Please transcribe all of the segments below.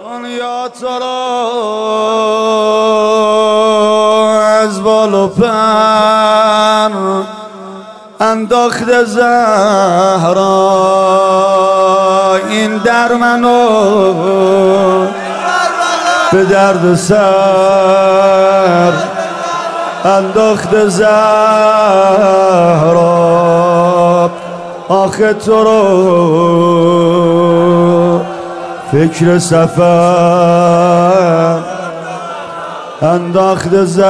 دنیا تو را از بال و پر انداخت زهرا. این در منو به درد سر انداخت زهرا. آخه تو رو فکر سفر انداخت زهرا.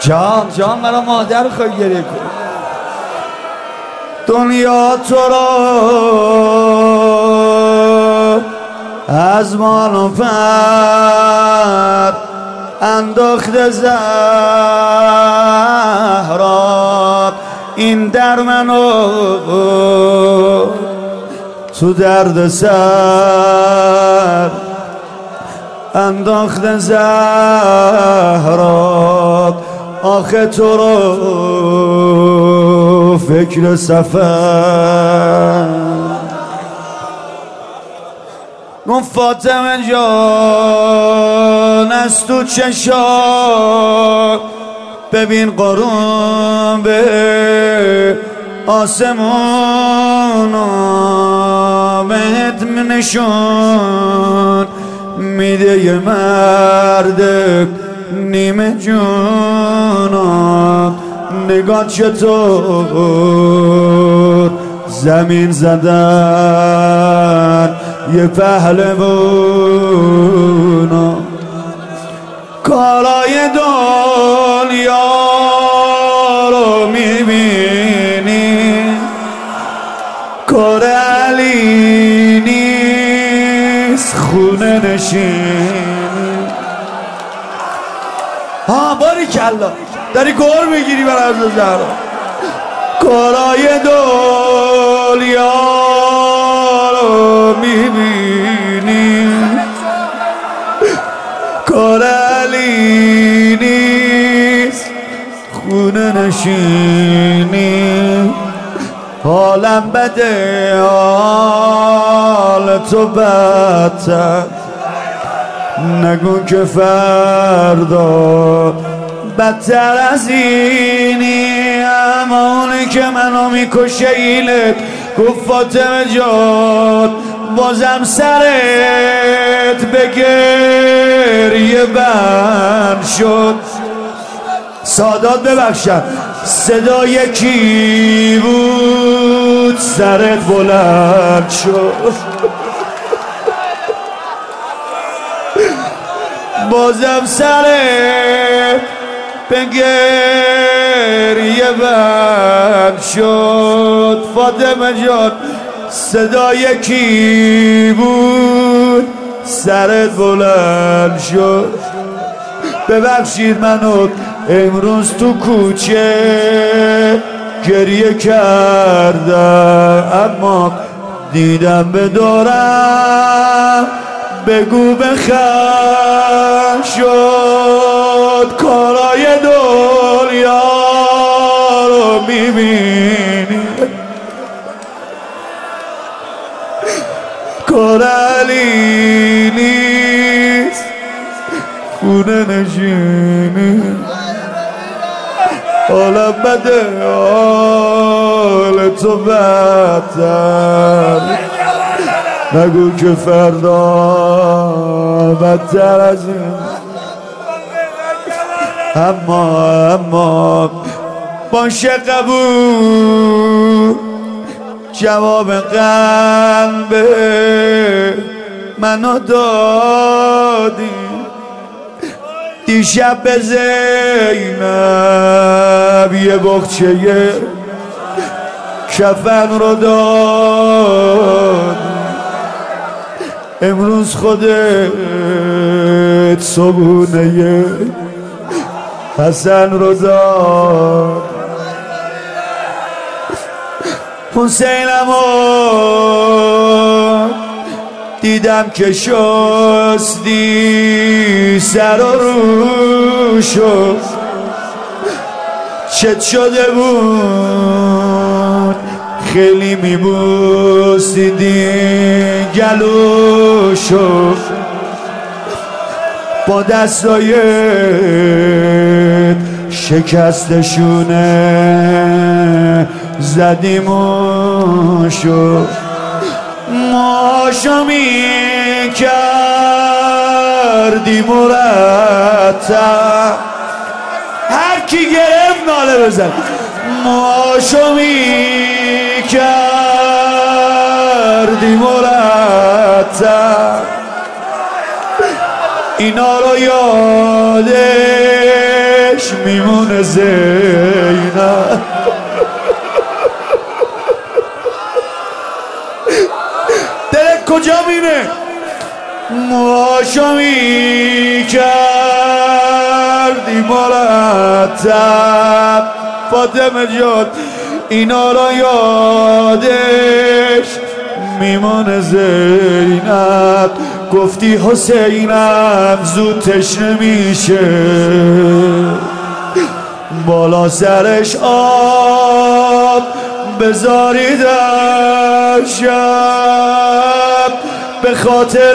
جان جان مرا مادر خواهی گریه کن دنیا تو را از مال و پر انداخت زهرا. در منو تو درد سر انداخت زهرا آخه تو رو فکر سفر. گفت فاطمه جان از تو چشا ببین قرون به آسمون بهت نشون میده یه مرد نیمه جون نگاه چطور زمین زدن یه پهلوون نیست خونه نشین. ها باری کلا داری گور می‌گیری بر از زهرا کارای دنیا رو می‌بینی. کار علی نیست. خونه نشینی. حالم بده تو بدتر. نگو که فردا بدتر از اینی. اما اونی که منو می‌کشه اینه گفت فاطمه جان بازم سرت به گریه بند شد. سادات ببخشم. صدای کی بود؟ سرت بلند شد. بازم به گریه بند شد. فاطمه جان صدای کی بود؟ سرت بلند شد. ببخشید منو امروز تو کوچه گریه کردم اما دیدم به دورم بگو بخم شد کارای دنیا رو می‌بینی. کار علی نیست خونه نشینی. حالا بده حال تو بدتر نگو که فردا بدتر از این. اما اما باشه قبول. جواب قلب منو دادی. دیشب به زینب یه بخچه کفن رو داد امروز خودت صبونه حسن رو داد حسینم دیدم که شستی سر و روشو چت شده بود. خیلی میبوسیدی گلوشو با دستای شکستشونه زدیموشو ماشو می‌کردی مرتب هر کی گرفت ناله بزن. ماشو می‌کردی مرتب. اینا رو یادش میمونه زینب. دلت کجا مینه ماشو می‌کردی مرتب. فاطمه جان. اینا رو یادش میمونه زینب گفتی حسینم زود تشنه میشه بالا سرش آب بذاری در شب به خاطر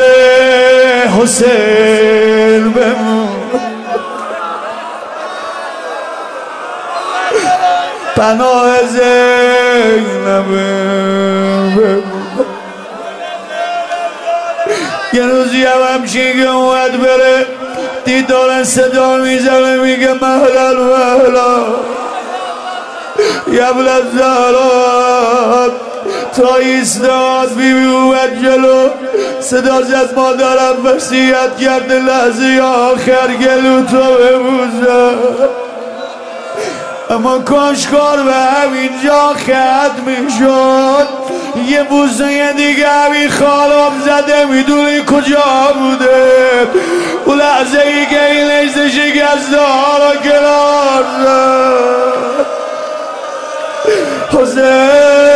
حسین بمون. پناه زینبه. یه روزی هم همچین که اومد بره دید دارن صدا می‌زنه میگه مهلا مهلا. یبل زهرات تا ایستاد بیبی اومد جلو. صدا زد مادرم وسیعت کرده لحظه آخر گلو تو ببوزه اما کاشکار به همینجا ختم شد یه بوسه دیگه همین خالم زده می‌دونی کجا بوده؟ اون لحظه ای که این لحظه شکسته ها را کنار حسین.